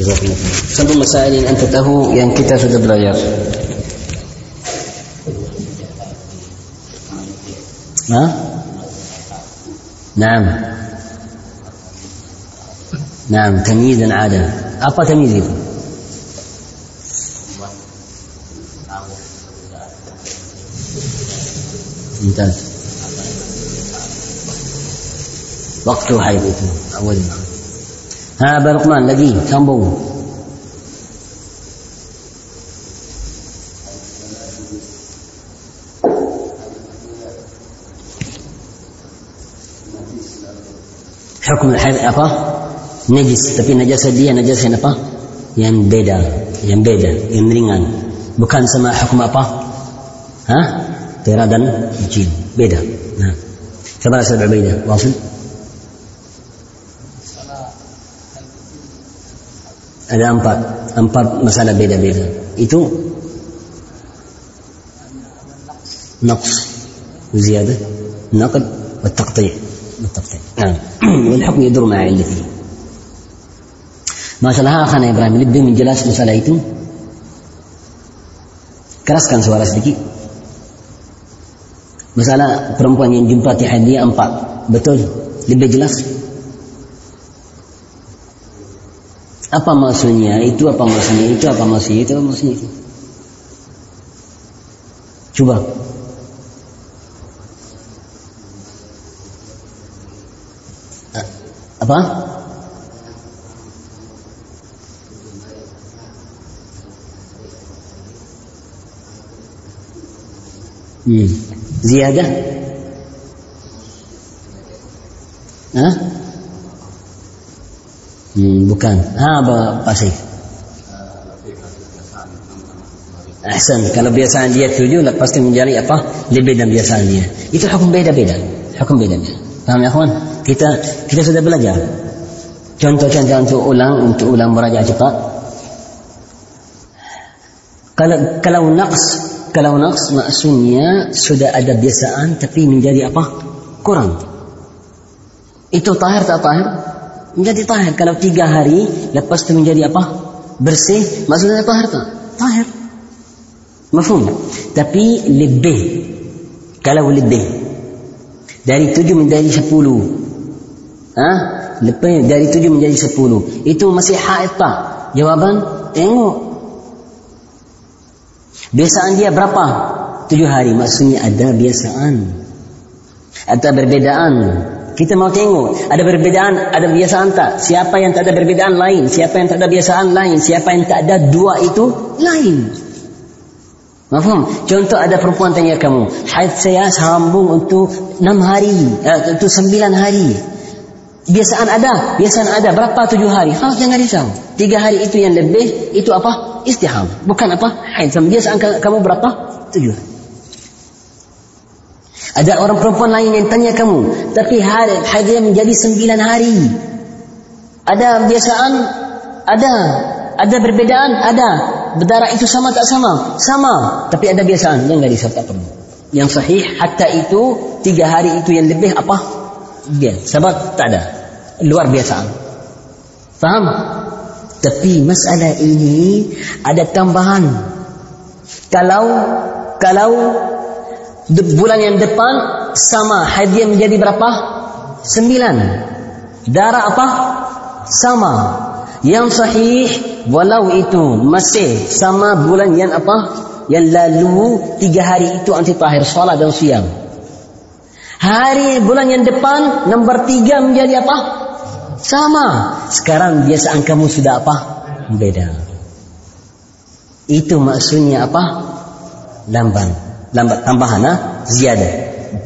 جزاكم الله خير سبع مسائل أن تتهو ينكتف دبلاير ها؟ نعم. نعم تمييزا عادة أبا تمييز. ممتاز. وقته حيث. أول ما Ha, Barukman lagi sambung. Hukum haid apa? Najis, tapi najasa dia najasa apa? Yang beda, yang beda, yang ringan. Bukan sama hukum apa? Hah? Tera dan jin. Beda. Nah. Coba saya berbeda. Wasil. Ada empat, empat masalah beda-beda. Itu نقص وزيادة نقد والتقطيع بالتقطيع نعم والحكم يدور مع علته Masalah akan Ibrahim lebih menjelas masalah itu. Keraskan suara sedikit. Masalah perempuan yang jumpa haid dia empat. Betul? Lebih jelas? Apa maksudnya? Itu apa maksudnya? Itu apa maksudnya? Itu apa maksudnya? Itu? Coba. Apa? Hmm. Ziyadah? Hah? Hmm, bukan. Ah, apa pasif? Ahsan, kalau biasaan dia tujuh, lepas itu menjadi apa? Lebih dari biasaan dia. Itu hukum beda-beda. Hukum beda-beda. Ya, kawan? Kita kita sudah belajar. Contoh-contoh untuk ulang, untuk ulang merajaah cepat. Kalau kalau naqs, kalau naqs maksudnya sudah ada biasaan tapi menjadi apa? Kurang. Itu tahir tak tahir? Menjadi tahir. Kalau tiga hari lepas itu menjadi apa? Bersih, maksudnya tahir tak? Tahir. Mafhum? Tapi lebih. Kalau lebih. Dari tujuh menjadi sepuluh. Ha? Lebih dari tujuh menjadi sepuluh. Itu masih haid tak? Jawaban, tengok. Biasaan dia berapa? Tujuh hari. Maksudnya ada biasaan. Ada perbedaan. Kita mau tengok. Ada perbedaan, ada biasaan tak? Siapa yang tak ada perbedaan lain? Siapa yang tak ada biasaan lain? Siapa yang tak ada dua itu? Lain. Mafhum? Contoh ada perempuan tanya kamu, haid saya sambung untuk enam hari, uh, untuk sembilan hari. Biasaan ada, biasaan ada. Berapa tujuh hari? Ha, jangan risau. Tiga hari itu yang lebih, itu apa? Istiham. Bukan apa? Haid. Biasaan kamu berapa? Tujuh hari. Ada orang perempuan lain yang tanya kamu, tapi haid haidnya menjadi sembilan hari. Ada biasaan? Ada. Ada perbedaan? Ada. Berdarah itu sama tak sama? Sama. Tapi ada biasaan. Yang nggak disebut perlu. Yang sahih, hatta itu tiga hari itu yang lebih apa? Dia. Sebab tak ada. Luar biasaan. Faham? Tapi masalah ini ada tambahan. Kalau kalau bulan yang depan sama hadiah menjadi berapa? Sembilan. Darah apa? Sama. Yang sahih walau itu masih sama bulan yang apa? Yang lalu tiga hari itu anti tahir salat dan siang. Hari bulan yang depan nombor tiga menjadi apa? Sama. Sekarang biasaan kamu sudah apa? Beda. Itu maksudnya apa? Lamban. Lambat tambahan ha? Ziyadah.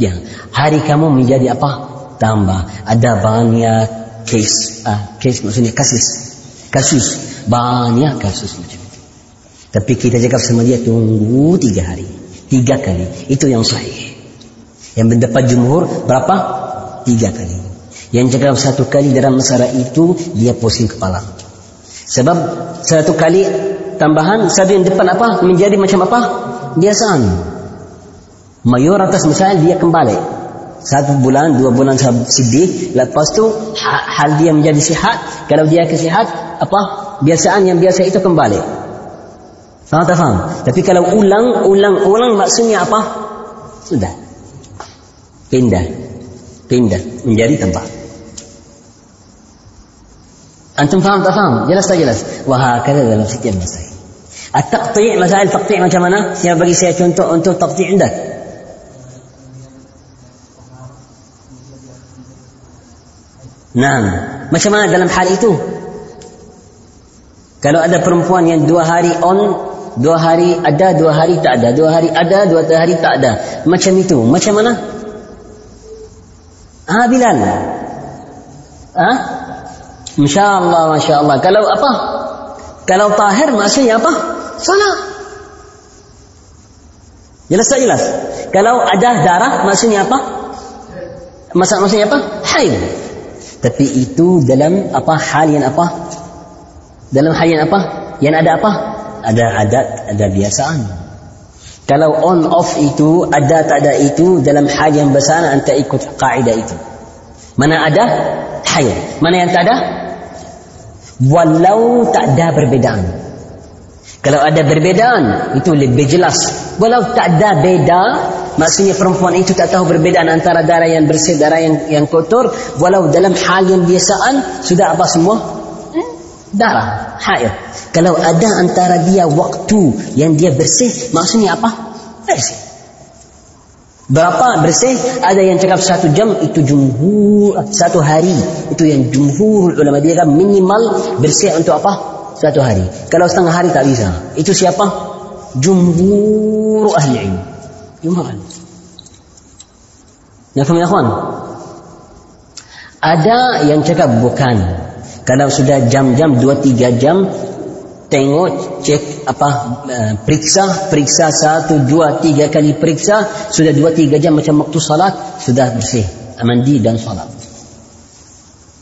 Ya. Hari kamu menjadi apa? Tambah. Ada banyak case. Case maksudnya kasus kasus banyak kasus macam itu tapi kita cakap sama dia tunggu tiga hari tiga kali itu yang sahih yang mendapat jumhur berapa tiga kali yang cakap satu kali dalam masalah itu dia pusing kepala sebab satu kali tambahan satu yang depan apa menjadi macam apa biasaan mayoritas misalnya dia kembali satu bulan, dua bulan sedih, lepas tu hal dia menjadi sihat. Kalau dia kesihat, apa? biasaan yang biasa itu kembali. Faham tak faham? Tapi kalau ulang, ulang, ulang maksudnya apa? Sudah. Pindah. Pindah. Menjadi tempat. Antum faham tak faham? Jelas tak jelas? Wah, kata dalam sekian masalah. At-taqti' masalah taqti' macam mana? Siapa bagi saya contoh untuk taqti' anda? Nah, macam mana dalam hal itu? Kalau ada perempuan yang dua hari on, dua hari ada, dua hari tak ada, dua hari ada, dua hari tak ada. Macam itu. Macam mana? Ah, Bilal. Ah? Masya Allah, Masya Allah. Kalau apa? Kalau tahir maksudnya apa? Salat. Jelas tak jelas? Kalau ada darah maksudnya apa? Maksud maksudnya apa? Haid. Tapi itu dalam apa hal yang apa? Dalam hal yang apa? Yang ada apa? Ada adat, ada biasaan. Kalau on off itu ada tak ada itu dalam hal yang besar anda ikut kaidah itu. Mana ada? Haid. Mana yang tak ada? Walau tak ada perbedaan. Kalau ada perbedaan itu lebih jelas. Walau tak ada beda, maksudnya perempuan itu tak tahu perbedaan antara darah yang bersih, darah yang yang kotor. Walau dalam hal yang biasaan sudah apa semua? Darah, haid. Kalau ada antara dia waktu yang dia bersih, maksudnya apa? Bersih. Berapa bersih? Ada yang cakap satu jam itu jumhur satu hari itu yang jumhur ulama dia kan minimal bersih untuk apa? Satu hari. Kalau setengah hari tak bisa. Itu siapa? Jumhur ahli ilmu. Jumhur ahli. Ya ya kawan. Ada yang cakap bukan. Kalau sudah jam-jam dua tiga jam tengok cek apa uh, periksa periksa satu dua tiga kali periksa sudah dua tiga jam macam waktu salat sudah bersih mandi dan salat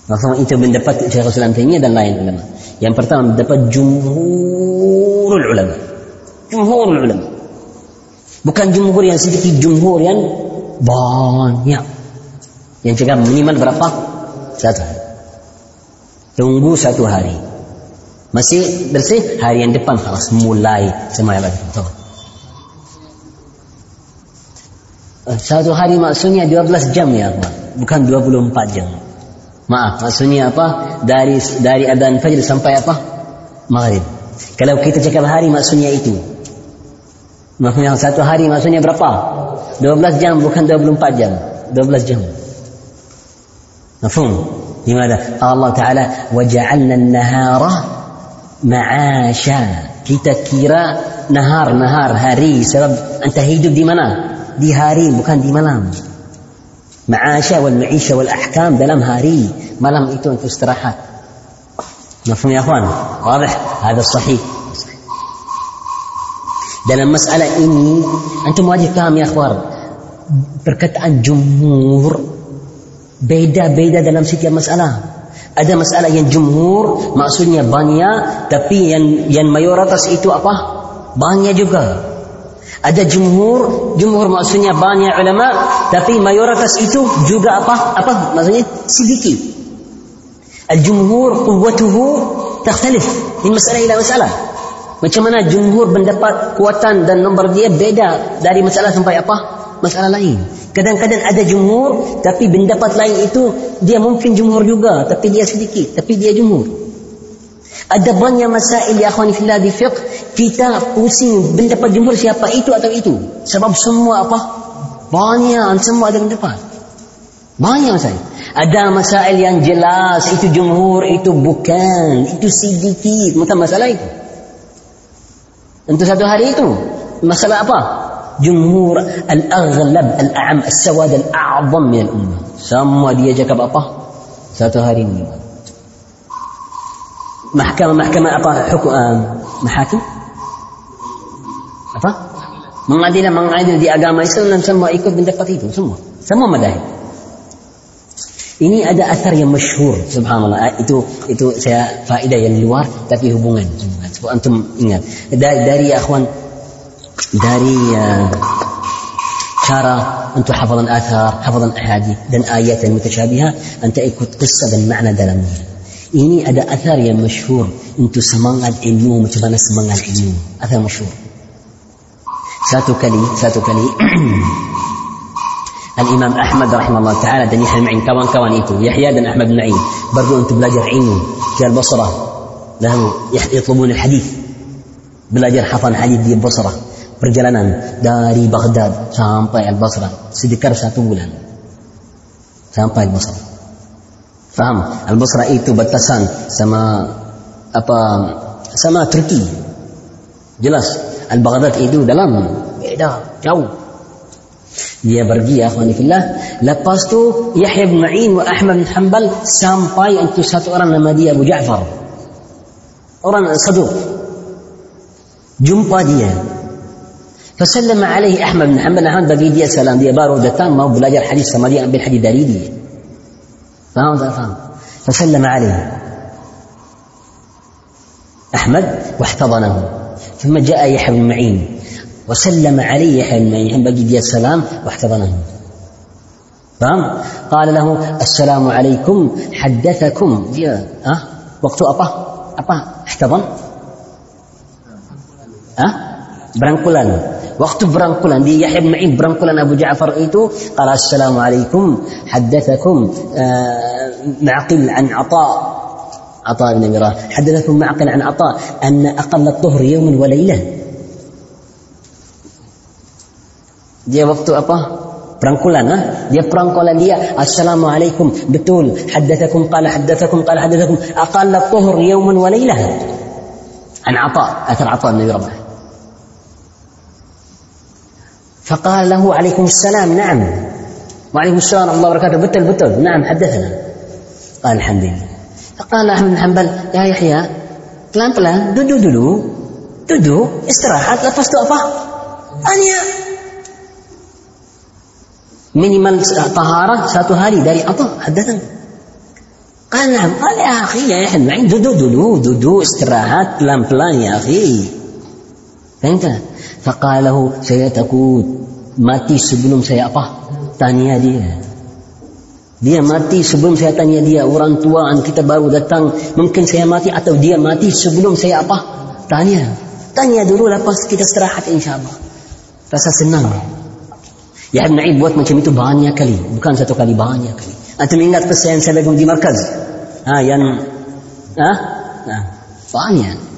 Maksudnya itu mendapat Syekh Islam Taimiyah dan lain ulama. Yang pertama mendapat jumhurul ulama. Jumhurul ulama. Bukan jumhur yang sedikit, jumhur yang banyak. Yang cakap minimal berapa? Satu hari. Tunggu satu hari. Masih bersih hari yang depan harus mulai semayang lagi. Satu hari maksudnya 12 jam ya Allah. Bukan 24 jam. Maaf, maksudnya apa? Dari dari adzan fajr sampai apa? Maghrib. Kalau kita cakap hari maksudnya itu. Maksudnya satu hari maksudnya berapa? 12 jam bukan 24 jam. 12 jam. Mafhum? Gimana? Allah Ta'ala waja'alna an-nahara ma'asha. Kita kira nahar, nahar, hari. Sebab anda hidup di mana? Di hari, bukan di malam. Ma'asha wal ma'isha wal ahkam dalam hari. Malam itu untuk istirahat. Mafhum ya akhwan? Wadih? Ada sahih. Dalam masalah ini, antum wajib paham ya akhwar. Perkataan jumhur beda-beda dalam setiap masalah. Ada masalah yang jumhur maksudnya banyak tapi yang yang mayoritas itu apa? Banyak juga. Ada jumhur, jumhur maksudnya banyak ulama tapi mayoritas itu juga apa? Apa maksudnya? Sedikit. Al-jumhur quwwatuhu takhtalif min masalah ila masalah. Macam mana jumhur mendapat kuatan dan nombor dia beda dari masalah sampai apa? Masalah lain. Kadang-kadang ada jumhur tapi pendapat lain itu dia mungkin jumhur juga tapi dia sedikit tapi dia jumhur. Ada banyak masail ya akhwani fillah di fiqh kita pusing pendapat jumhur siapa itu atau itu. Sebab semua apa? Banyak semua ada pendapat. Banyak masail. Ada masail yang jelas itu jumhur itu bukan itu sedikit macam masalah itu. Untuk satu hari itu masalah apa? Jumhur al-aghlab al-a'am as-sawad al-a'zam ya. min al-ummah. Semua dia cakap apa? Satu hari ini. Mahkamah-mahkamah apa? Hukum um, uh, mahakim? Apa? Mengadil mengadil di agama Islam semua ikut mendapat itu semua. Semua madhab ini ada asar yang masyhur subhanallah itu itu saya faedah yang luar tapi hubungan sebab antum ingat dari, dari akhwan dari uh, cara untuk hafalan athar, hafalan ahadith dan ayat yang mutasyabiha, anda ikut kisah dan makna dalamnya. Ini ada athar yang masyhur untuk semangat ilmu macam mana semangat ilmu. Athar masyhur. Satu kali, satu kali Al-Imam Ahmad rahimahullah ta'ala dan Yahya Ma'in kawan-kawan itu. Yahya dan Ahmad Ma'in pergi untuk belajar ilmu. Ke Al-Basrah lalu yatlubun al-hadith. Belajar hafal hadith di Basrah. Perjalanan dari Baghdad sampai Al-Basrah sedekar satu bulan. Sampai Al-Basrah. Faham? Al-Basrah itu batasan sama apa sama Turki. Jelas. Al-Baghdad itu dalam beda jauh dia pergi ya akhwani fillah lepas tu Yahya bin Ma'in wa Ahmad bin Hanbal sampai untuk satu orang nama dia Abu Ja'far orang saduq jumpa dia فسلم عليه أحمد بن حنبل أحمد bagi dia salam dia baru datang mau belajar hadis sama dia ambil hadis dari dia faham tak faham فسلم عليه أحمد واحتضنه ثم جاء يحيى بن معين وسلم عليه يحيى بن معين بقي دي السلام واحتضنه. فهم؟ قال له السلام عليكم حدثكم. ها؟ waktu apa apa احتضن. ها؟ berangkulan waktu berangkulan di Yahya bin Ma'in berangkulan Abu Ja'far itu qala assalamu alaikum haddathakum معقل عن عطاء. عطاء بن ميراث حدثكم معقل عن عطاء أن أقل الطهر يوم وليلة. Dia waktu apa? Perangkulan ha? Dia perangkulan dia Assalamualaikum Betul Haddathakum qala haddathakum qala haddathakum Aqalla tuhur yawman wa laylah An Ata Athar Ata bin Rabah فقال له عليكم السلام نعم وعليكم السلام ورحمة الله وبركاته بتل بتل نعم حدثنا قال الحمد لله فقال أحمد بن حنبل يا يحيى pelan-pelan duduk dulu duduk istirahat lepas itu apa tanya minimal taharah satu hari dari apa hadathan قال نعم قال يا أخي يا يحيى معين دودو دلو دودو استراحات بلان بلان يا أخي فهمت فقال له saya takut mati sebelum saya apa tanya dia dia mati sebelum saya tanya dia orang tuaan kita baru datang mungkin saya mati atau dia mati sebelum saya apa tanya tanya dulu lepas kita istirahat insyaallah rasa senang Ya Ibn Aib buat macam itu banyak kali. Bukan satu kali, banyak kali. Antum ingat pesan saya di markaz? Ha, yang... Ha? Ha, banyak.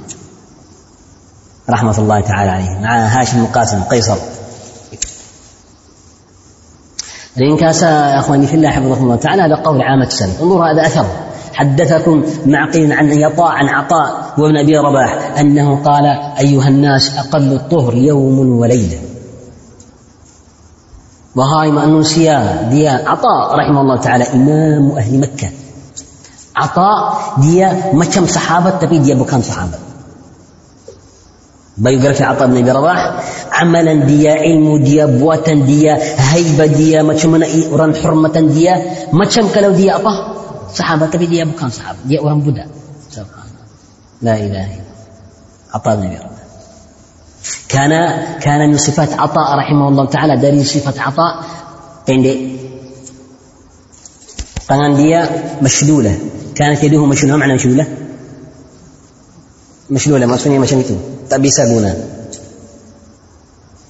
رحمة الله تعالى عليه مع هاشم القاسم قيصر ringkas يا أخواني في الله حفظكم الله تعالى هذا قول عامة السلف انظروا هذا أثر حدثكم معقل عن يطاع عن عطاء وابن أبي رباح أنه قال أيها الناس أقل الطهر يوم وليلة Wahai manusia, dia Ata rahimahullah taala imam ahli Makkah. Ata dia macam sahabat tapi dia bukan sahabat. Biografi Ata bin Rabah, amalan dia, ilmu dia, buatan dia, haibah dia, macam mana orang hormatan dia, macam kalau dia apa? Sahabat tapi dia bukan sahabat, dia orang budak. Subhanallah. La ilaha illallah. Ata bin Rabah. Karena karena min sifat Atha rahimahullah taala dari sifat Atha pendek. Tangan dia masydulah. Kanat yaduhu masydulah makna masydulah. Masydulah maksudnya macam itu. Tak bisa guna.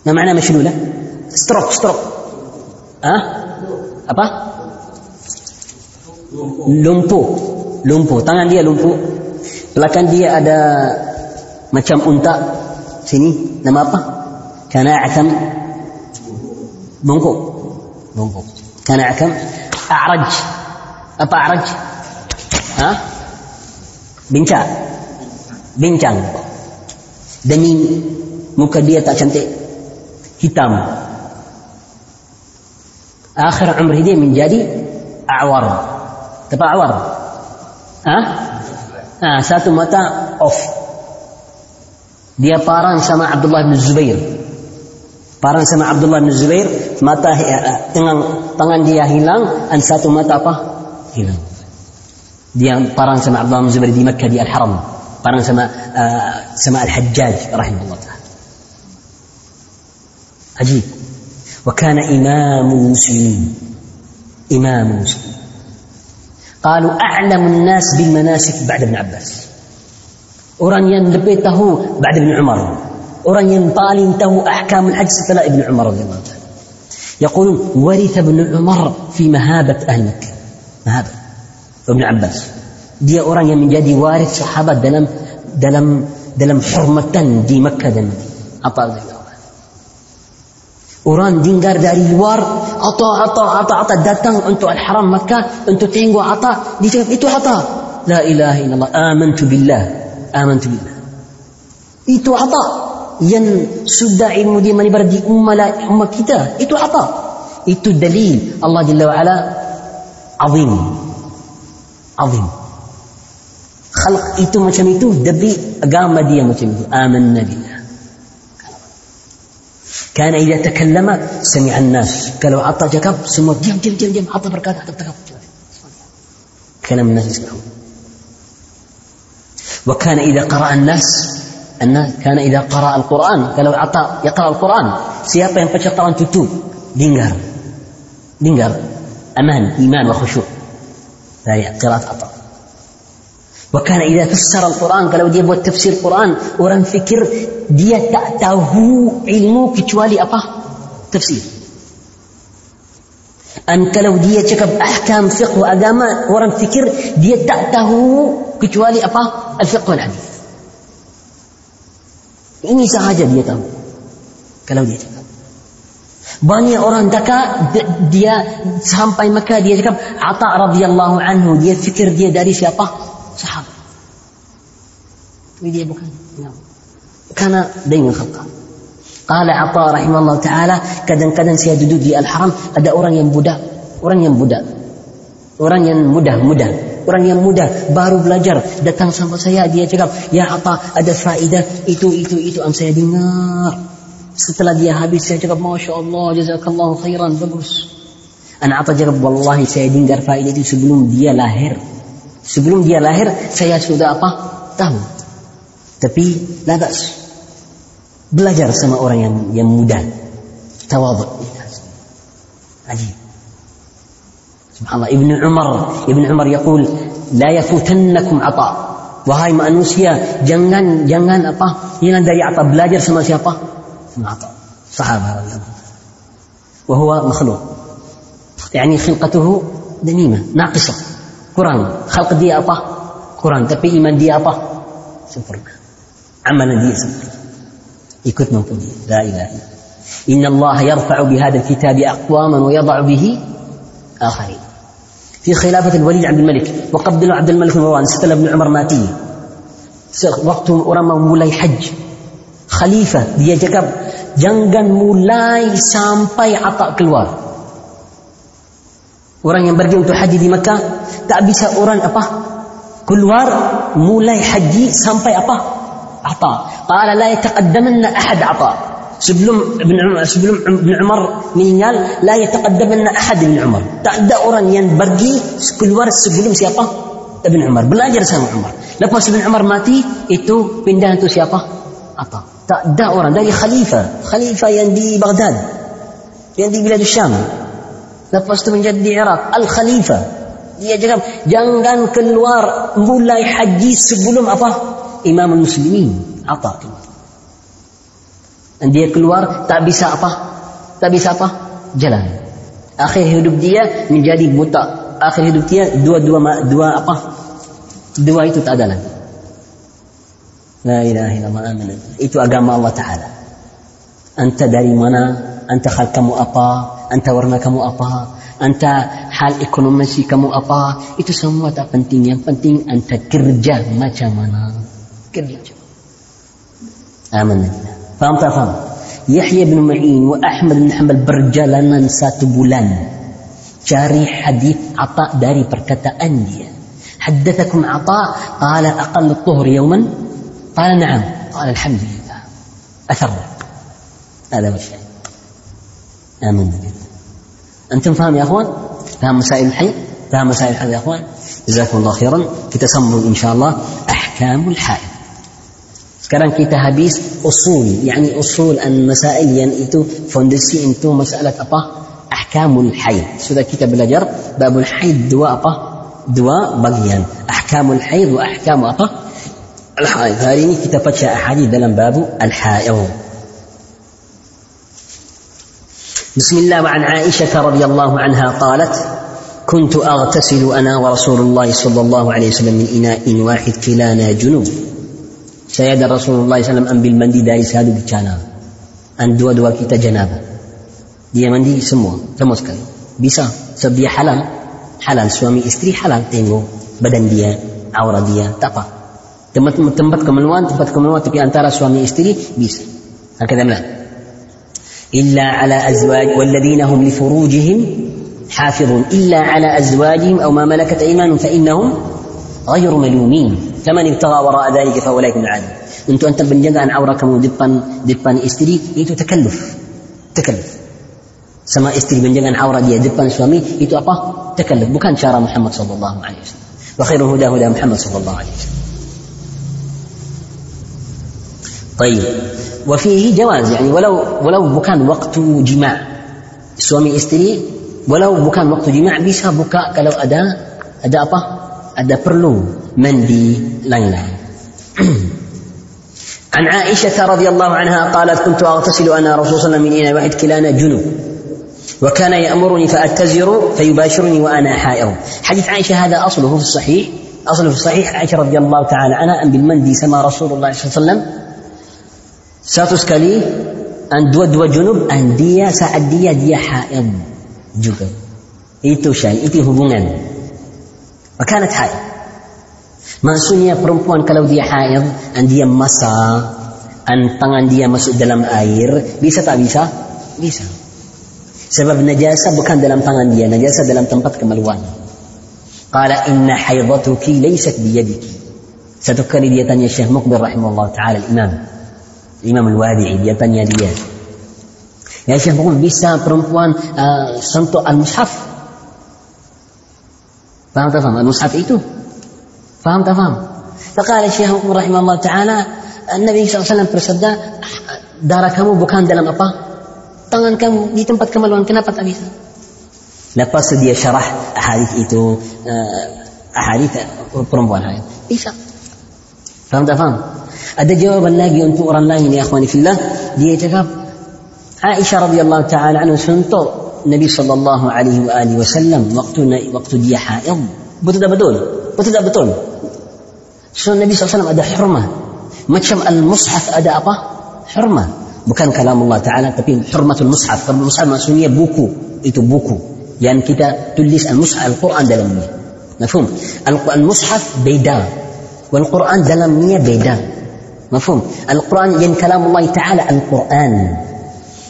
Nah makna masydulah stroke stroke. Apa? Lumpuh. Lumpuh. Tangan dia lumpuh. Belakang dia ada macam unta sini nama apa? Kana akam bungkuk. Bungkuk. Kana akam a'raj. Apa a'raj? Ha? Bincang. Bincang. Demi muka dia tak cantik. Hitam. Akhir umur dia menjadi awar. Apa awar? Ha? Ha, satu mata off. Dia parang sama Abdullah bin Zubair. Parang sama Abdullah bin Zubair, mata tangan tangan dia hilang, dan satu mata apa? Hilang. Dia parang sama Abdullah bin Zubair di Makkah di Al-Haram. Parang sama uh, sama Al-Hajjaj rahimahullah taala. عجيب وكان إمام المسلمين إمام المسلمين قالوا أعلم الناس بالمناسك بعد ابن عباس orang yang lebih tahu بعد ابن عمر orang yang paling tahu أحكام الحج setelah ابن عمر رضي الله عنه يقولون ورث ابن عمر في مهابة أهل مكة مهابة ابن عباس dia orang yang menjadi waris sahabat dalam dalam dalam hormatan di Makkah dan Madinah. Apa Orang dengar dari luar Ata, Ata, Ata, Ata datang untuk Al-Haram Makkah untuk tengok Ata dia cakap itu Ata La ilaha illallah amantu billah amantu billah itu Ata yang sudah ilmu dia menyebar di ummah, ummah kita itu Ata itu dalil Allah Jalla wa'ala azim azim khalq itu macam itu tapi agama dia macam itu amanna billah كان إذا تكلم سمع الناس قالوا عطى جكب سموا ديم ديم ديم ديم عطى بركات عطى بركات كلام الناس يسمعون وكان إذا قرأ الناس أن كان إذا قرأ القرآن كلو عطاء يقرأ القرآن siapa yang baca Quran itu dengar. Dengar. Aman iman wa khusyuk. Dari وكان إذا فسر القرآن قالوا دي أبوه تفسير القرآن ورن فكر دي تأته علمه كتوالي أبا تفسير أن قالوا دي تكب أحكام فقه وأقامة ورن فكر دي تأته kecuali apa al-fiqh wal hadis ini sahaja dia tahu kalau dia cakap banyak orang taka dia sampai Mekah dia cakap Ata radhiyallahu anhu dia fikir dia dari siapa sahabat. Tapi dia bukan. Karena dengan khata. Qala Atta rahimahullah ta'ala kadang-kadang saya duduk di Al-Haram ada orang yang budak. Orang yang budak. Orang yang mudah-mudah. Orang yang muda baru belajar datang sama saya dia cakap ya apa ada faedah itu itu itu yang saya dengar setelah dia habis saya cakap masya Allah jazakallah khairan bagus anak apa cakap wallahi saya dengar faedah itu sebelum dia lahir Sebelum dia lahir saya sudah apa? Tahu. Tapi labas. Belajar sama orang yang yang muda. Tawadhu. Ajib. سبحان الله. ابن عمر ابن عمر يقول لا يفوتنكم عطاء. وهاي ما انوسيا جنان جنان عطاء. هنا دا يعطى بلاجر سما سيطا عطاء. صحابة. وهو مخلوق. يعني خلقته دميمه ناقصة. قرآن. خلق دي عطاء. قرآن. تبي إيمان دي عطاء. صفر عمل دي صفر يكت من لا إله إلا إن الله يرفع بهذا الكتاب أقواما ويضع به آخرين. في خلافة الوليد عبد الملك. وقبل عبد الملك مروان سأل ابن عمر ماتي. وقت ورمى مولاي حج. خليفة دي جكب جنجن مولاي سامباي عطاء كلوار. وران yang pergi untuk haji di Mekah tak bisa orang apa? Keluar mulai haji عطاء قال لا يتقدمن أحد عطاء Sebelum Ibn Umar, sebelum Ibn Umar meninggal, la yataqaddamanna ahad Ibn Umar. Tak ada orang yang pergi keluar sebelum siapa? Ibn Umar. Belajar sama Umar. Lepas Ibn Umar mati, itu pindah untuk siapa? Ata. Tak ada orang dari khalifah. Khalifah yang di Baghdad. Yang di Bilad Syam. Lepas itu menjadi di Iraq Al-Khalifah Dia cakap Jangan keluar mulai haji sebelum apa Imam Muslimin Apa Dan dia keluar tak bisa apa? Tak bisa apa? Jalan. Akhir hidup dia menjadi buta. Akhir hidup dia dua-dua dua apa? Dua itu tak ada lagi. La ilaha illallah amin. Itu agama Allah Ta'ala. Anta dari mana? Anta hal kamu apa? Anta warna kamu apa, anta hal ekonomi kamu apa, itu semua tak penting. Yang penting anta kerja macam mana. Kerja. Amin. Tak faham? Yahya bin Ma'in wa Ahmad bin Hanbal berjalanan satu bulan cari hadis Ata dari perkataan dia. حدثكم عطاء قال أقل الطهر يوما قال نعم قال الحمد لله أثر هذا هو الشيء آمنا بالله أنتم فاهم يا أخوان فاهم مسائل الحي فاهم مسائل الحي يا أخوان جزاكم الله خيرا kita sambung insyaallah ahkamul haid sekarang kita habis usul yani usul an masail yang itu fondasi untuk masalah apa ahkamul haid sudah kita belajar babul haid dua apa dua bagian. Ahkamul haid wa ahkam apa? Al-haid. Hari ini kita baca hadis dalam bab al-haid. بسم الله وعن عائشة رضي الله عنها قالت كنت أغتسل أنا ورسول الله صلى الله عليه وسلم من إناء واحد كلانا جنوب سيد رسول الله صلى الله عليه وسلم أن بالمندي داري سادو بيتشانا. أن دوا دوا كيتا جنابا. دي مندي سمو تموسكا بيسا سب حلال. حلال سوامي استري حلال تينغو. بدن دي عورة دي تقا. تمت كملوان تمت كملوان تبي أن ترى سوامي استري بيسا. هكذا ملا إلا على أزواج والذين هم لفروجهم حافظون. إلا على أزواجهم أو ما ملكت أيمانهم فإنهم غير ملومين. فمن ابتغى وراء ذلك فاولئك من العالم. انت أنت بنجد ان عورك مو دبا دبا إستري إيتو تكلف. تكلف. سما إستري بنجد ان عورك دبا سوامي إيتو أبا تكلف. بكان شارى محمد صلى الله عليه وسلم. وخير الهدى هدى محمد صلى الله عليه وسلم. طيب. وفيه جواز يعني ولو ولو بكان وقت جماع. سوامي إستري ولو بكان وقت جماع بيسا بكاء. كلو اداء اداء ada perlu mandi lain-lain عن عائشة رضي الله عنها قالت كنت أغتسل أنا رسول الله من إناء واحد كلانا جنوب وكان يأمرني فأتزر فيباشرني وأنا حائر حديث عائشة هذا أصله في الصحيح أصله في الصحيح عائشة رضي الله تعالى عنها أن بالمندي سما رسول الله صلى الله عليه وسلم sekali dan dua-dua junub dan dia saat dia dia haid juga. Itu syai, itu hubungan. Makanat haid. Maksudnya perempuan kalau dia haid dan dia masak dan tangan dia masuk dalam air, bisa tak bisa? Bisa. Sebab najasa bukan dalam tangan dia, najasa dalam tempat kemaluan. Qala inna haidatuki laysat biyadiki. Satu kali dia tanya Syekh Muqbil rahimahullah ta'ala al-imam. Imam Al-Wadi'i dia tanya dia Ya Syekh Bukul bisa perempuan uh, sentuh Al-Mushaf Faham tak faham? Al-Mushaf itu Faham tak faham? Fakala Syekh Bukul rahimahullah ta'ala Nabi SAW bersabda Darah kamu bukan dalam apa? Tangan kamu di tempat kemaluan Kenapa tak bisa? Lepas dia syarah hadis itu uh, hadis perempuan hadis bisa faham tak faham Ada jawaban lagi untuk orang lain ya akhwani fillah. Dia cakap Aisyah radhiyallahu taala anha sentuh النبي صلى الله عليه وآله وسلم وقت وقت دي حائض. بتدا بدون بتدا بدون شو النبي صلى الله عليه وسلم ada حرمة ما كم المصحف ada apa? حرمة bukan كلام الله تعالى tapi حرمة المصحف كم المصحف maksudnya بوكو ايتو بوكو يعني kita تلس المصحف القرآن dalamnya. مفهوم المصحف بيدا والقرآن dalamnya بيدا مفهوم القرآن yang كلام الله تعالى القرآن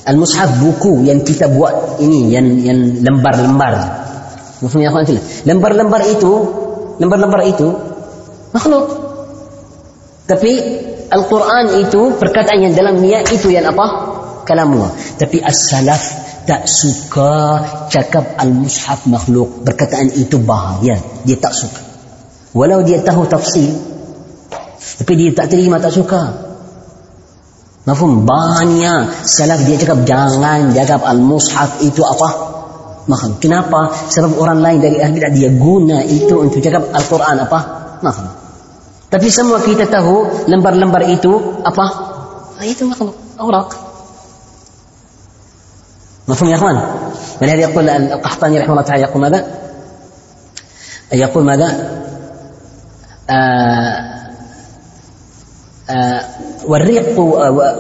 Al-Mushaf buku yang kita buat ini yang yang lembar-lembar. Mafhum ya akhwan Lembar-lembar itu lembar-lembar itu makhluk. Tapi Al-Quran itu perkataan yang dalamnya itu yang apa? Kalam Allah. Tapi as-salaf tak suka cakap al-mushaf makhluk. Perkataan itu bahaya. Dia tak suka. Walau dia tahu tafsir Tapi dia tak terima, tak suka. Mafhum? Banyak salaf dia cakap jangan cakap al-mushaf itu apa? Mahal. Kenapa? Sebab orang lain dari ahli dia guna itu untuk cakap Al-Quran apa? Mahal. Tapi semua kita tahu lembar-lembar itu apa? Ah, itu makhluk. Aurak. مفهوم يا اخوان؟ ولهذا يقول القحطاني رحمه الله تعالى يقول ماذا؟ يقول ماذا؟ آه آه، والرق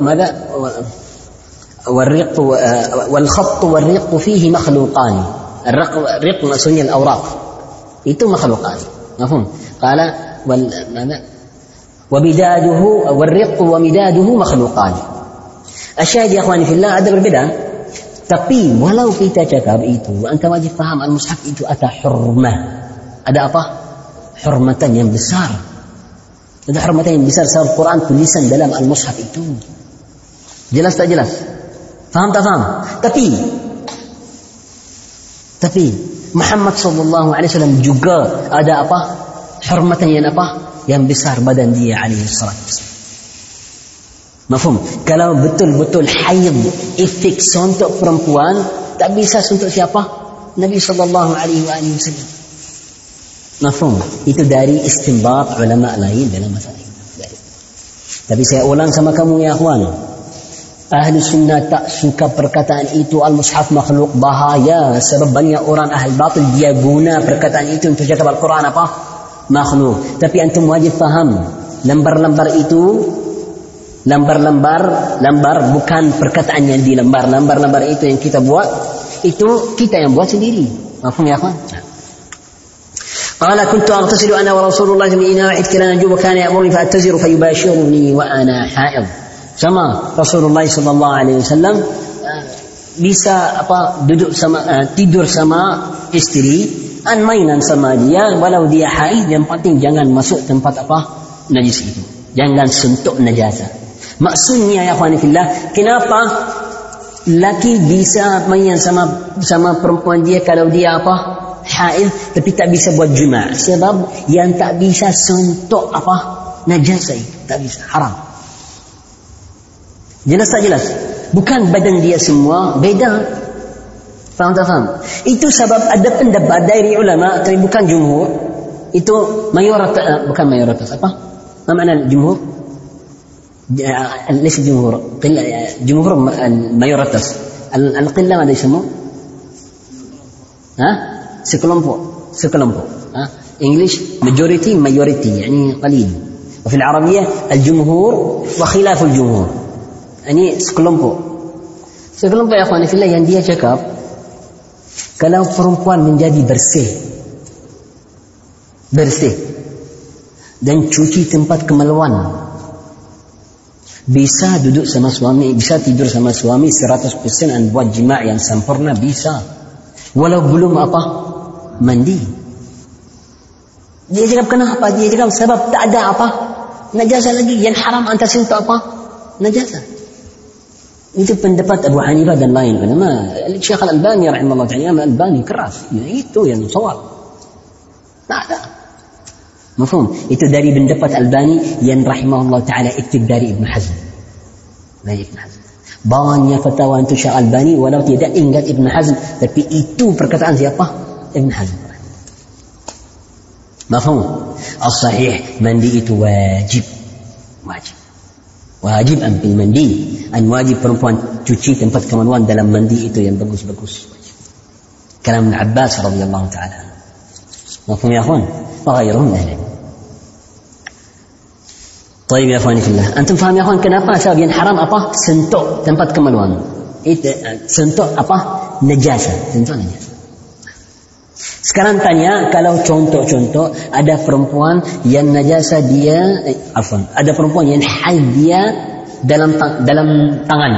ماذا؟ والرق والخط والرق فيه مخلوقان. الرق الرق maksudnya الأوراق. itu مخلوقان. مفهوم؟ قال ماذا؟ ومداده والرق ومداده مخلوقان. الشاهد يا إخواني في الله ada berbeda tapi walau kita cakap itu anta wajib faham al-mushaf itu ada hurmah ada apa hurmatan yang besar Ada hormatan yang besar sebab Quran tulisan dalam Al-Mushaf itu. Jelas tak jelas? Faham tak faham? Tapi tapi Muhammad sallallahu alaihi wasallam juga ada apa? Hormatan yang apa? Yang besar badan dia alaihi salatu Mafhum? Kalau betul-betul haid efek untuk perempuan tak bisa untuk siapa? Nabi sallallahu alaihi wasallam. Mafhum. Itu dari istimbat ulama lain dalam masalah ini. Tapi saya ulang sama kamu ya akhwan. Ahli sunnah tak suka perkataan itu al-mushaf makhluk bahaya sebab banyak orang ahli batil dia guna perkataan itu untuk cakap Al-Quran apa? Makhluk. Tapi antum wajib faham lembar-lembar itu lembar-lembar lembar bukan perkataan yang di lembar lembar-lembar itu yang kita buat itu kita yang buat sendiri. Mafhum ya akhwan? قال كنت أغتسل أنا ورسول الله من إناء واحد كلا نجوب كان يأمرني فأتزر فيباشرني وأنا حائض sama Rasulullah sallallahu alaihi wasallam bisa apa duduk sama uh, tidur sama istri an mainan sama dia walau dia haid yang penting jangan masuk tempat apa najis itu jangan sentuh najasa maksudnya ya fillah kenapa laki bisa main sama sama perempuan dia kalau dia apa haid tapi tak bisa buat juma sebab yang tak bisa sentuh apa najasa itu tak bisa haram jelas tak jelas bukan badan dia semua beda faham tak faham itu sebab ada pendapat dari ulama tapi bukan jumhur itu mayoritas bukan mayoritas apa apa makna jumhur ليس الجمهور قلة جمهور المايورتس القلة ماذا يسموه؟ ها؟ sekelompok sekelompok ها English majority majority يعني قليل وفي العربية الجمهور وخلاف الجمهور يعني sekelompok sekelompok ya akhwani fillah yang dia cakap kalau perempuan menjadi bersih bersih dan cuci tempat kemaluan bisa duduk sama suami, bisa tidur sama suami 100% dan buat jima' yang sempurna bisa. Walau belum apa? mandi. Dia cakap kenapa? Dia cakap sebab tak ada apa. Najasa lagi. Yang haram antar situ apa? Najasa. Itu pendapat Abu Hanifah dan lain ulama. Syekh Al-Albani rahimahullah ta'ala, Al-Albani keras. Ya, itu yang soal. Tak ada. Mafhum? Itu dari pendapat Albani yang rahimahullah ta'ala iktik dari Ibn Hazm. Dari Ibn Hazm. Banyak fatwa untuk Syekh Albani walau tidak ingat Ibn Hazm. Tapi itu perkataan siapa? ابن حزم مفهوم؟ الصحيح من مندي واجب واجب واجب ان في ان واجب perempuan cuci tempat kemaluan dalam mandi itu yang bagus-bagus. كلام ابن عباس رضي الله تعالى مفهوم يا اخوان وغيرهم من العلم طيب يا اخواني في الله أنتم فاهم يا اخوان كنافه سبب حرام ابا سنتو تنبت كمان وان سنتو ابا نجاسه سنتو نجاسه Sekarang tanya kalau contoh-contoh ada perempuan yang najasa dia eh, ada perempuan yang haid dia dalam dalam tangan.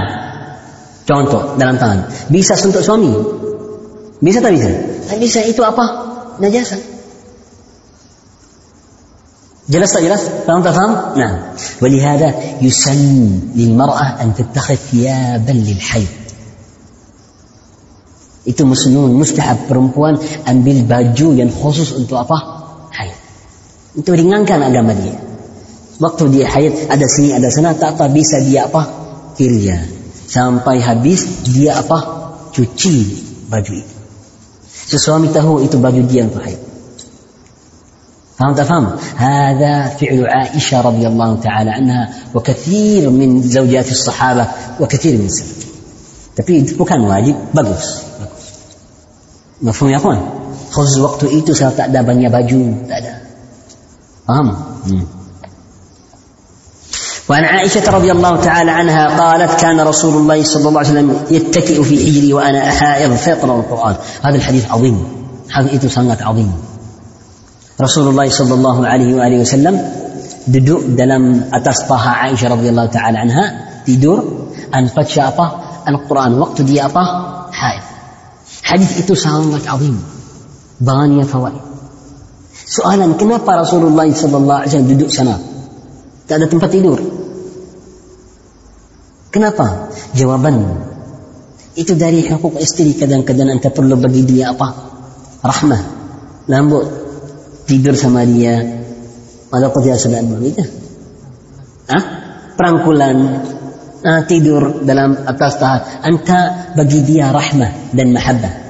Contoh dalam tangan. Bisa suntuk suami? Bisa tak bisa? Tak bisa itu apa? Najasa. Jelas tak jelas? Faham tak faham? Nah. Walihada yusannu lil mar'ah an tattakhidh thiyaban lil haid. itu musnun mustahab perempuan ambil baju yang khusus untuk apa haid itu ringankan agama dia waktu dia haid ada sini ada sana tak apa bisa dia apa kirja sampai habis dia apa cuci baju itu sesuami tahu itu baju dia untuk haid فهم تفهم هذا فعل عائشة رضي الله تعالى عنها وكثير من زوجات الصحابة وكثير من السلف tapi itu bukan wajib bagus bagus Mafhum ya puan? Khusus waktu itu saya tak ada banyak baju. Tak ada. Faham? Hmm. وعن عائشة رضي الله تعالى عنها قالت كان رسول الله صلى الله عليه وسلم يتكئ في حجري وأنا أحائض فيقرأ القرآن هذا الحديث عظيم حديث سنة عظيم رسول الله صلى الله عليه وآله وسلم دد دلم أتصطها عائشة رضي الله تعالى عنها تدور أن قد القرآن وقت دي أطاه حائض hadis itu sangat azim. Banyak fawaid. Soalan kenapa Rasulullah sallallahu alaihi duduk sana? Tak ada tempat tidur. Kenapa? Jawaban. Itu dari hukuk istri kadang-kadang anda perlu bagi dia apa? Rahmah. Lembut tidur sama dia. Walaupun tidak sedang begitu ah perangkulan. Ah, tidur dalam atas tahat. Anta bagi dia rahmah dan mahabbah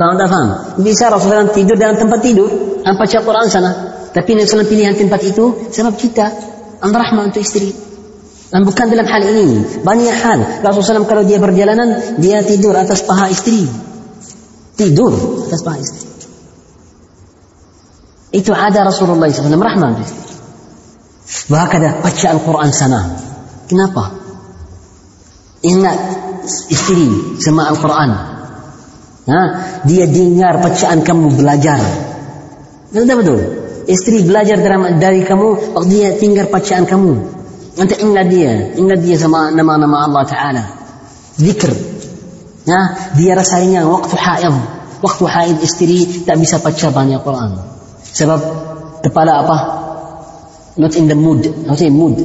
Faham tak faham? Bisa Rasulullah tidur dalam tempat tidur, apa Quran sana. Tapi Nabi SAW pilihan tempat itu sebab kita an rahmah untuk istri. Dan bukan dalam hal ini, banyak hal. Rasulullah SAW kalau dia berjalanan, dia tidur atas paha istri. Tidur atas paha istri. Itu ada Rasulullah SAW rahmah untuk istri. Bahkan baca Al-Quran sana. Kenapa? Ingat istri sama Al-Quran. Ha? Dia dengar bacaan kamu belajar. Betul betul. Istri belajar dari kamu waktu dia dengar bacaan kamu. Nanti ingat dia, ingat dia sama nama-nama Allah Taala. Zikr. Ya, dia rasanya waktu haid, waktu haid istri tak bisa baca banyak Quran. Sebab kepala apa? Not in the mood. Sih mood?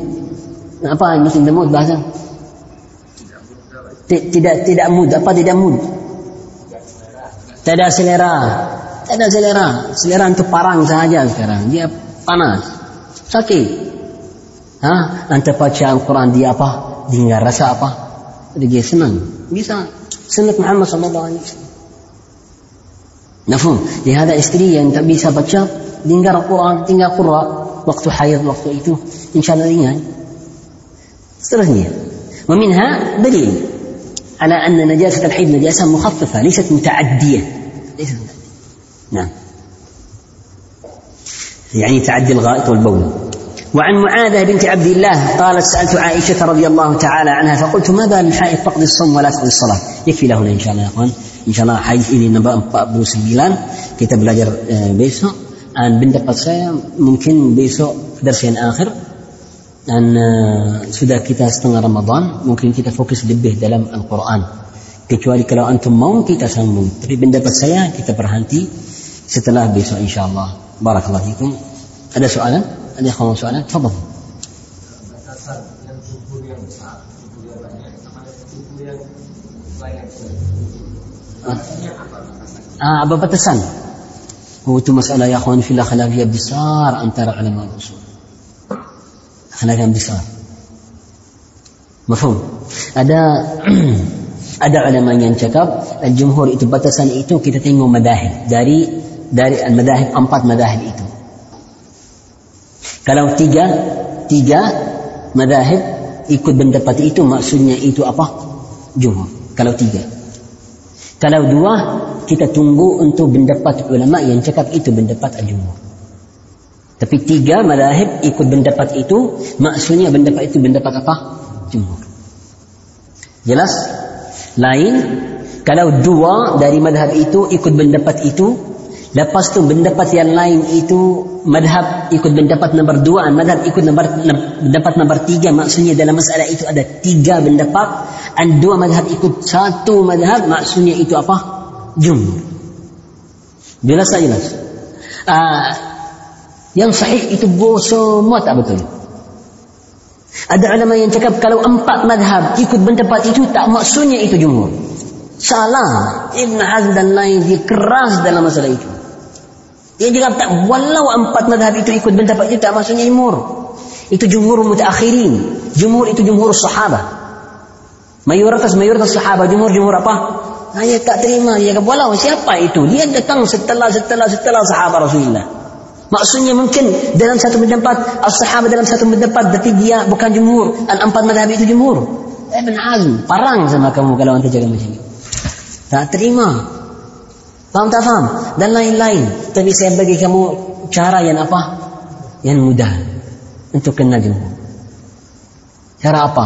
Apa not in the mood bahasa? Tidak tidak mood. Apa tidak mood? Tidak ada selera. Tidak ada selera. Selera itu parang saja sekarang. Dia panas. Sakit. Hah? Nanti bacaan Quran dia apa? Dia rasa apa? Dia senang. Bisa. Sunnah Muhammad sallallahu alaihi wasallam. Nafum. ada istri yang tak bisa baca, dengar Quran, tinggal Quran waktu hayat waktu itu, insya Allah ringan. Seterusnya. Meminha dalil. على أن نجاسة الحيض نجاسة مخففة ليست متعدية. ليست نعم. يعني تعدي الغائط والبول. وعن معاذة بنت عبد الله قالت سألت عائشة رضي الله تعالى عنها فقلت ما بال الحائض تقضي الصوم ولا تقضي الصلاة؟ يكفي له إن شاء الله يا أخوان. إن شاء الله حيث ini nambah 49 kita belajar besok dan pendapat saya mungkin besok درس yang akhir dan uh, sudah kita setengah Ramadan mungkin kita fokus lebih dalam Al-Quran. Kecuali kalau antum mau kita sambung. Tapi pendapat saya kita berhenti setelah besok insyaallah. Barakallahu fikum. Ada soalan? Ada yang soalan? Tafadhal. Ah, apa batasan? Oh, itu masalah ya akhwan fillah khilafiyah besar antara ulama usul. Khilafiyah besar. Mafhum? Ada ada ulama yang cakap al-jumhur itu batasan itu kita tengok madahib dari dari al-madahib empat madahib itu. Kalau tiga tiga madahib ikut pendapat itu maksudnya itu apa? Jumhur. Kalau tiga. Kalau dua kita tunggu untuk pendapat ulama yang cakap itu pendapat al-jumhur. Tapi tiga madahib ikut pendapat itu, maksudnya pendapat itu pendapat apa? Jumhur. Jelas? Lain, kalau dua dari madhab itu ikut pendapat itu, lepas tu pendapat yang lain itu madhab ikut pendapat nomor dua, madhab ikut nomor pendapat nomor tiga, maksudnya dalam masalah itu ada tiga pendapat, dan dua madhab ikut satu madhab, maksudnya itu apa? jumhur. Jelas jelas? Uh, yang sahih itu semua tak betul. Ada ulama yang cakap kalau empat madhab ikut pendapat itu tak maksudnya itu jumhur. Salah. Ibn Hazm dan lain dia keras dalam masalah itu. Dia cakap tak walau empat madhab itu ikut pendapat itu tak maksudnya jumhur. Itu jumhur mutakhirin. Jumhur itu jumhur sahabat. Mayoritas mayoritas sahabat jumhur jumhur apa? Hanya tak terima dia kata walau siapa itu dia datang setelah setelah setelah sahabat Rasulullah. Maksudnya mungkin dalam satu pendapat as-sahabat dalam satu pendapat tapi dia bukan jumhur dan empat madhab itu jumhur. Ibn Hazm parang sama kamu kalau anda jaga macam ini. Tak terima. Faham tak faham? Dan lain-lain. Tapi saya bagi kamu cara yang apa? Yang mudah untuk kenal jumhur. Cara apa?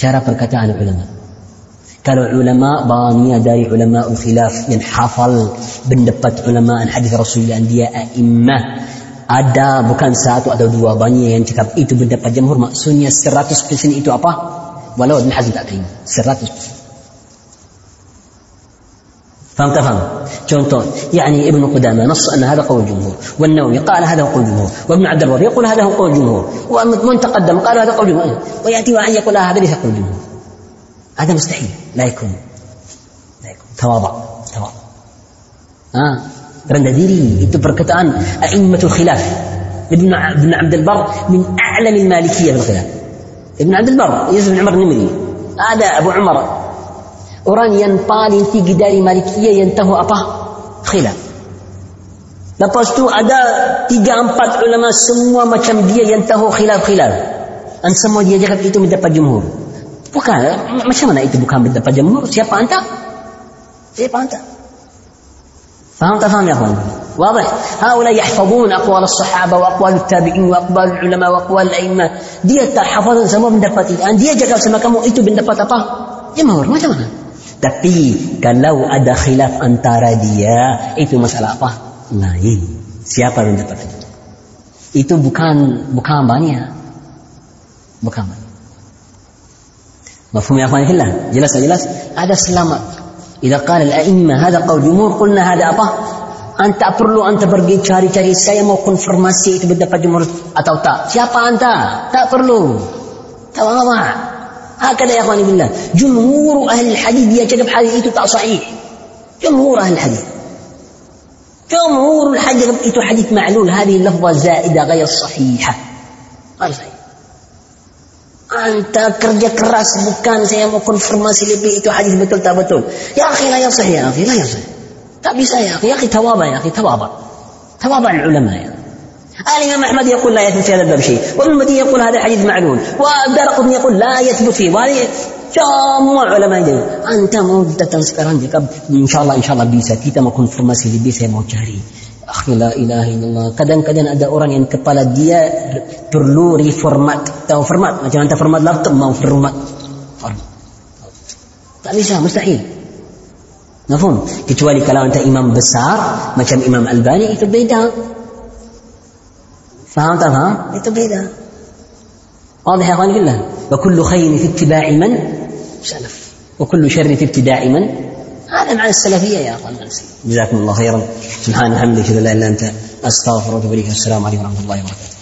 Cara perkataan ulama. Kalau ulama banyak dari ulama khilaf yang hafal pendapat ulama hadis Rasulullah dia a'immah ada bukan satu atau dua. Banyak yang cakap itu pendapat jamhur maksudnya 100% itu apa? Walau Ibn Hazm tak terima. 100% فهمت فهم contoh يعني ابن قدامة نص أن هذا قول الجمهور والنووي قال هذا قول الجمهور وابن عبد البر يقول هذا هو قول الجمهور ومن تقدم قال هذا قول الجمهور ويأتي وأن يقول هذا ليس قول الجمهور هذا مستحيل لا يكون لا يكون تواضع رنداديري itu perkataan أئمة الخلاف ابن ابن عبد البر من أعلم المالكية في الخلاف ابن عبد البر يوسف بن عمر النمري هذا أبو عمر orang yang paling tinggi dari Malikiyah yang tahu apa? Khilaf. Lepas tu ada tiga empat ulama semua macam dia yang tahu khilaf-khilaf. Dan semua dia cakap itu pendapat jumhur. Bukan, macam mana itu bukan pendapat jumhur? Siapa hantar? Siapa hantar? Faham tak faham ya kawan? واضح هؤلاء يحفظون أقوال الصحابة وأقوال التابعين وأقوال العلماء وأقوال الأئمة dia tak hafazan semua mendapat itu dia cakap sama kamu itu mendapat apa jumhur macam mana tapi kalau ada khilaf antara dia itu masalah apa lain siapa yang dapat itu itu bukan bukan banyak bukan banyak مفهوم يا اخواني في الله جلس جلس هذا selamat إذا قال الأئمة هذا قول جمهور قلنا هذا أبا. أنت أبرلو أنت برجي شاري شاري سيا مو كن فرماسي تبدأ بجمهور أتو تا. سيابا أنت؟ تا أبرلو تواضع هكذا يا أخواني بالله. جمهور أهل الحديث يا جنب حديث تا صحيح. جمهور أهل الحديث. جمهور الحديث إتو حديث معلول. هذه اللفظة زائدة غير صحيحة. غير صحيحة. Anta kerja keras bukan saya mau konfirmasi lebih itu hadis betul tak betul. Ya akhi la yasih ya akhi la yasih. Tak bisa ya akhi, ya akhi tawaba ya akhi tawaba. Tawaba ulama ya. الإمام أحمد يقول لا يثبت في هذا الباب شيء وابن المديني يقول هذا حديث معلول والدار قطني يقول لا يثبت فيه وهذه semua ulama ini anta mau datang sekarang jika insyaallah insyaallah bisa kita mau konfirmasi lebih saya mau cari Akhi la ilaha illallah. Kadang-kadang ada orang yang kepala dia perlu reformat. Tahu format? Macam anda format laptop mau format. Tak bisa, mustahil. Nafum. Kecuali kalau anda imam besar macam Imam Albani itu beda. Faham tak faham? Itu beda. واضح يا اخواني بالله وكل خير في اتباع من سلف وكل شر في ابتداء من هذا معنى السلفية يا أخوان جزاكم الله خيرا. سبحان لله لا إله إلا أنت. أستغفرك وأتوب إليك. السلام عليكم ورحمة الله وبركاته.